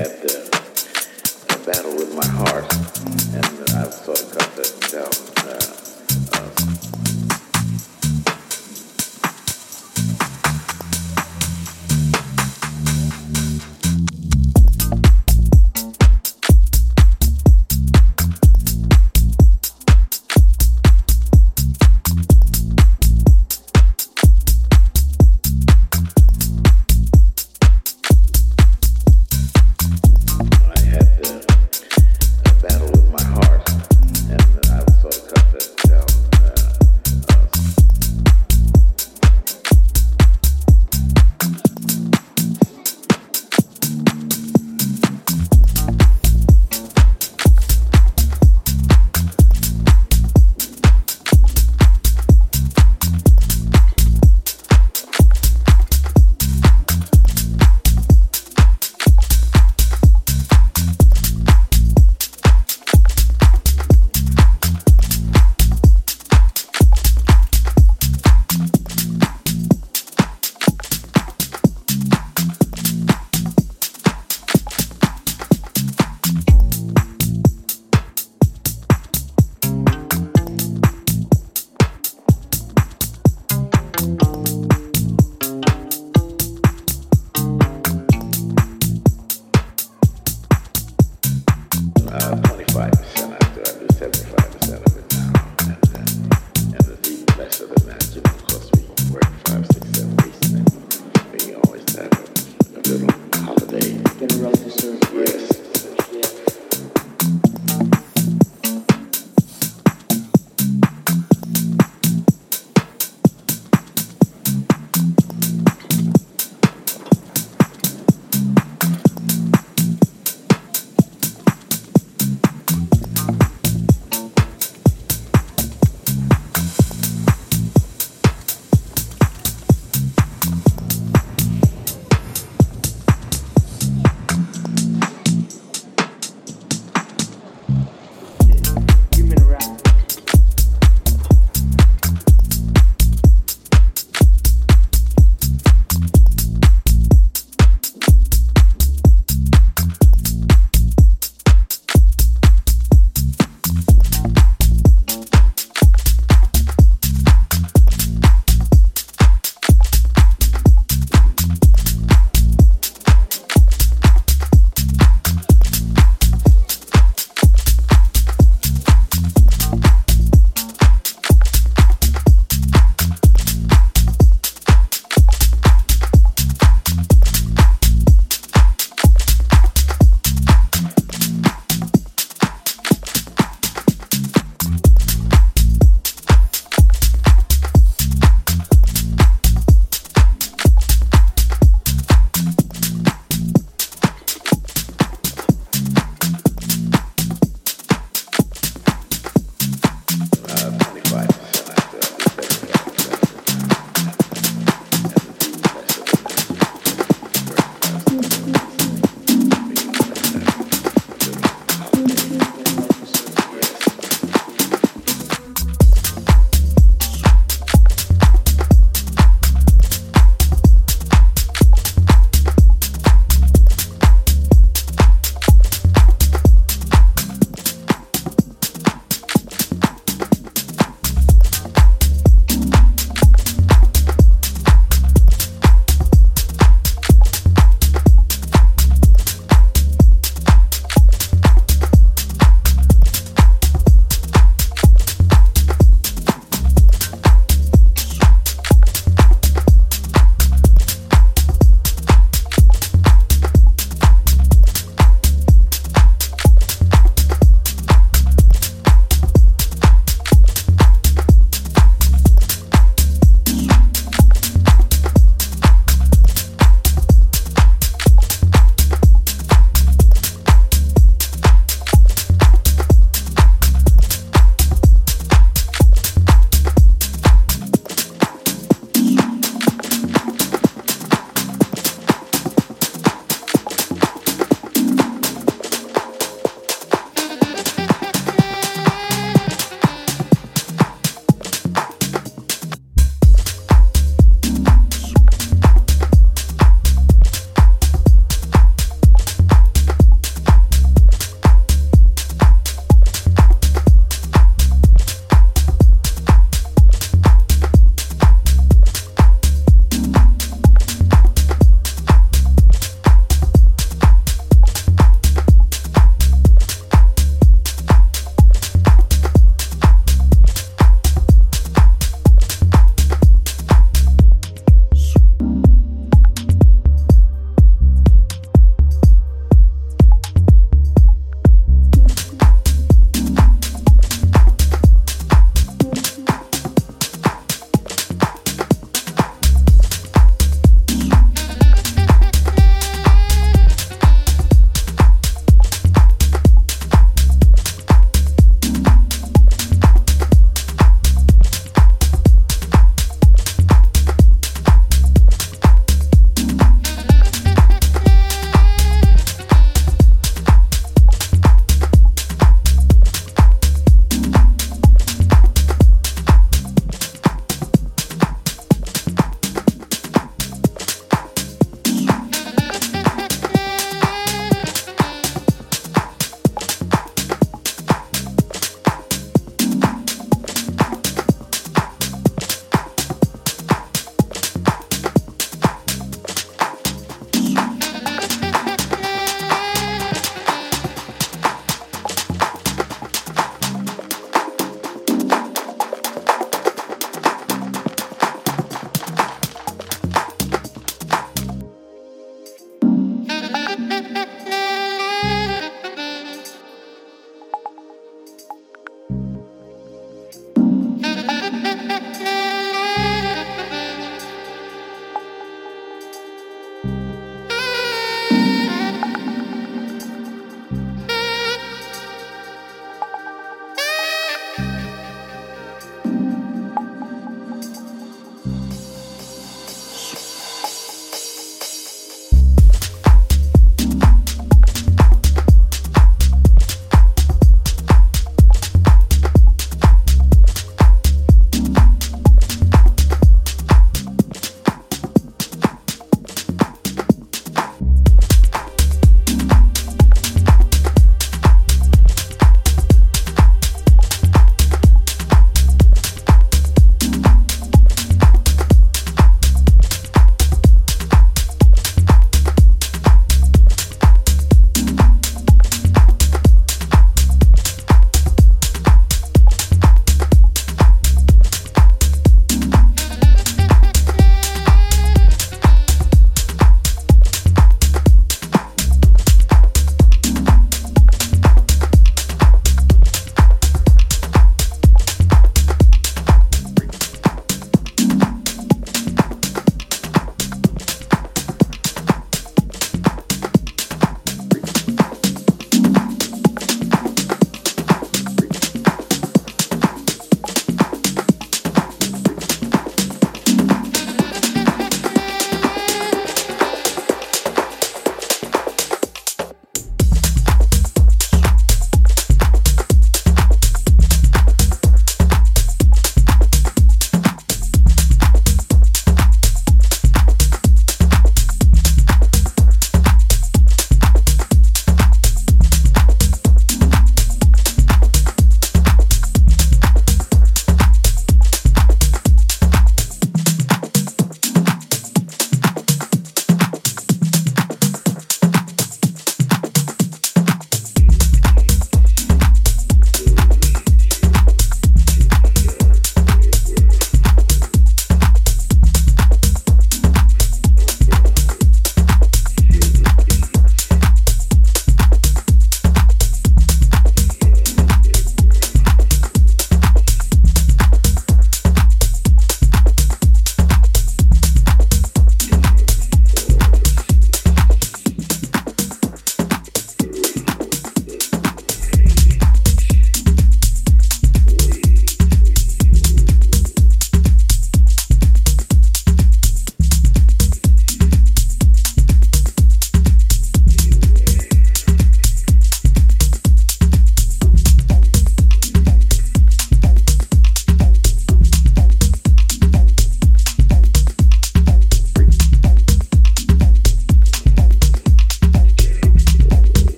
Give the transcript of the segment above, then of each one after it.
had uh, a battle with my heart, and I sort of got that down. Uh, uh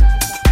Thank you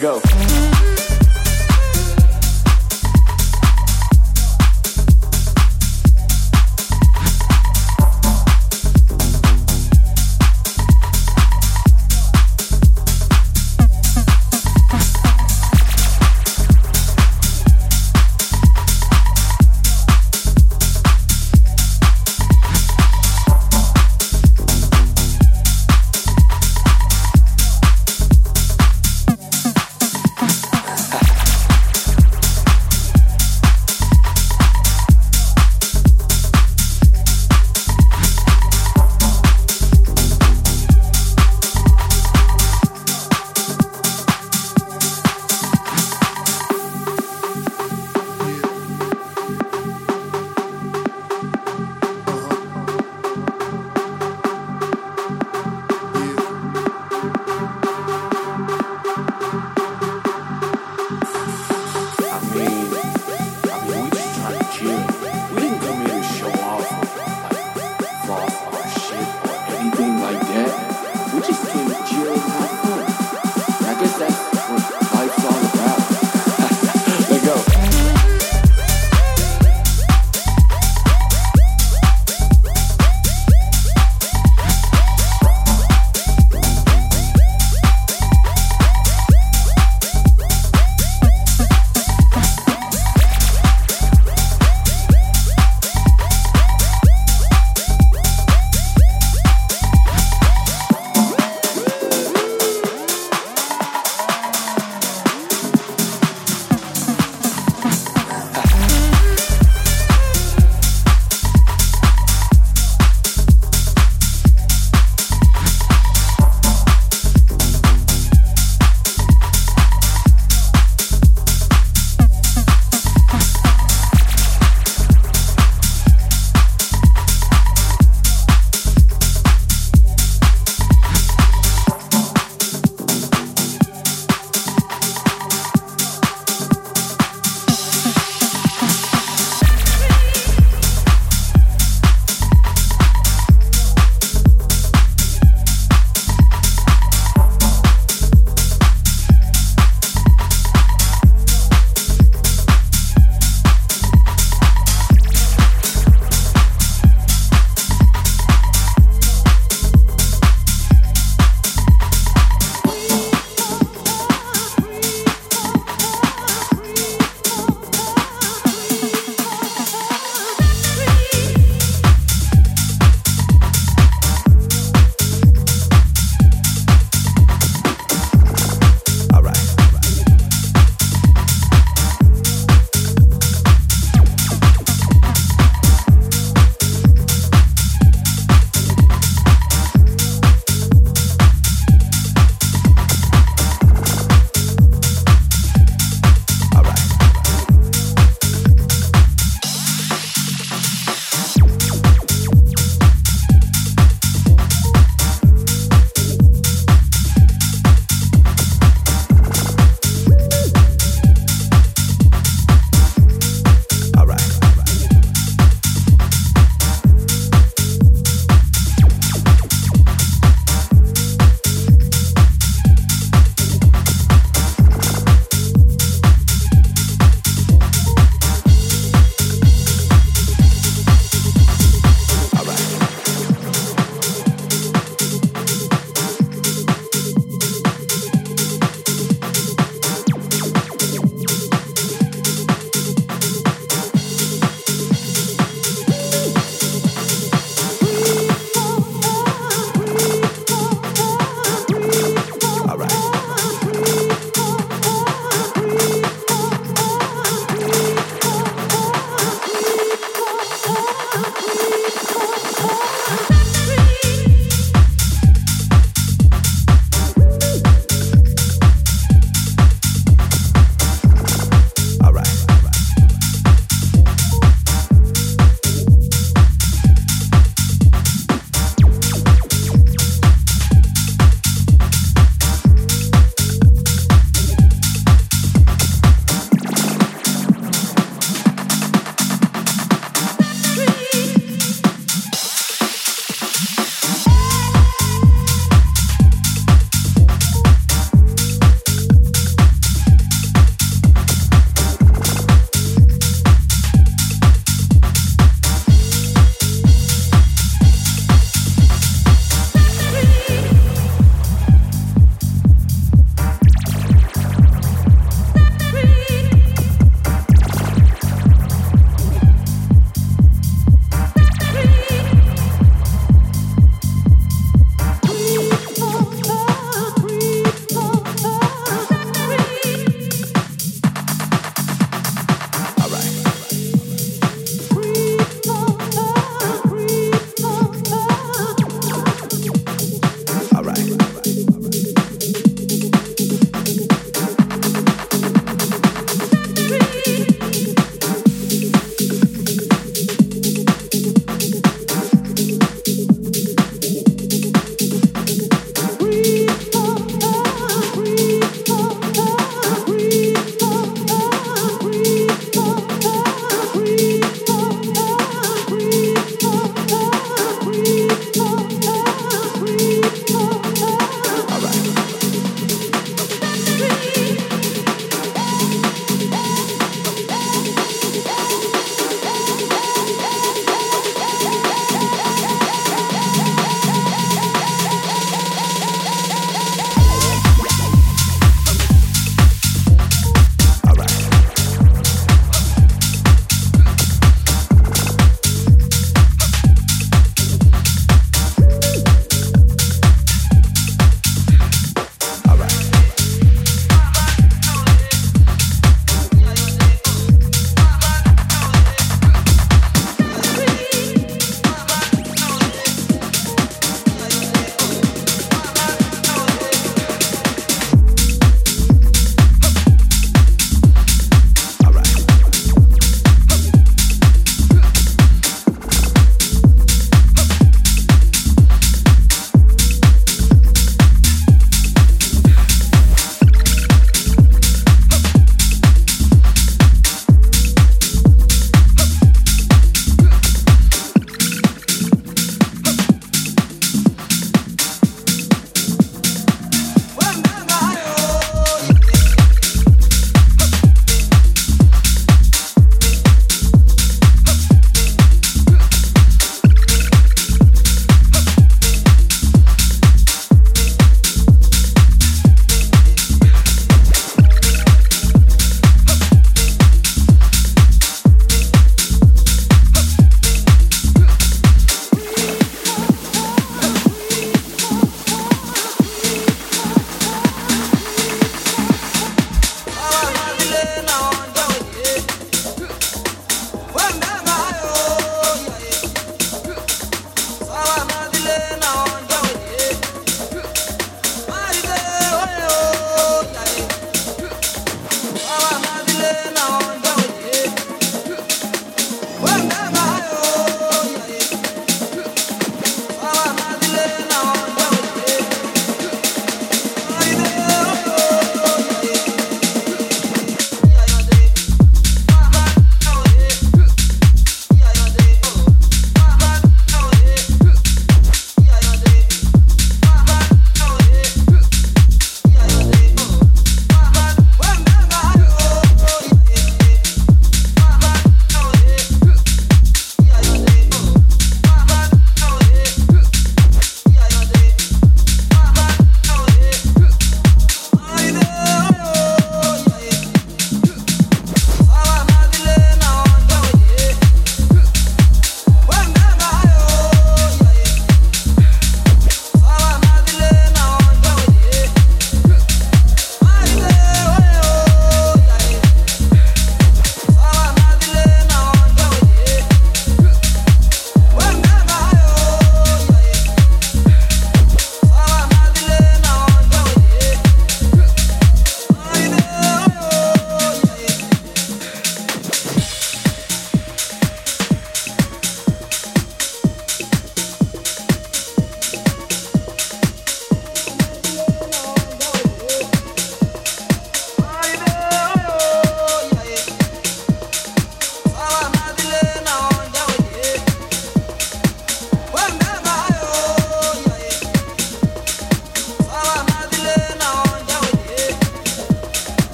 go.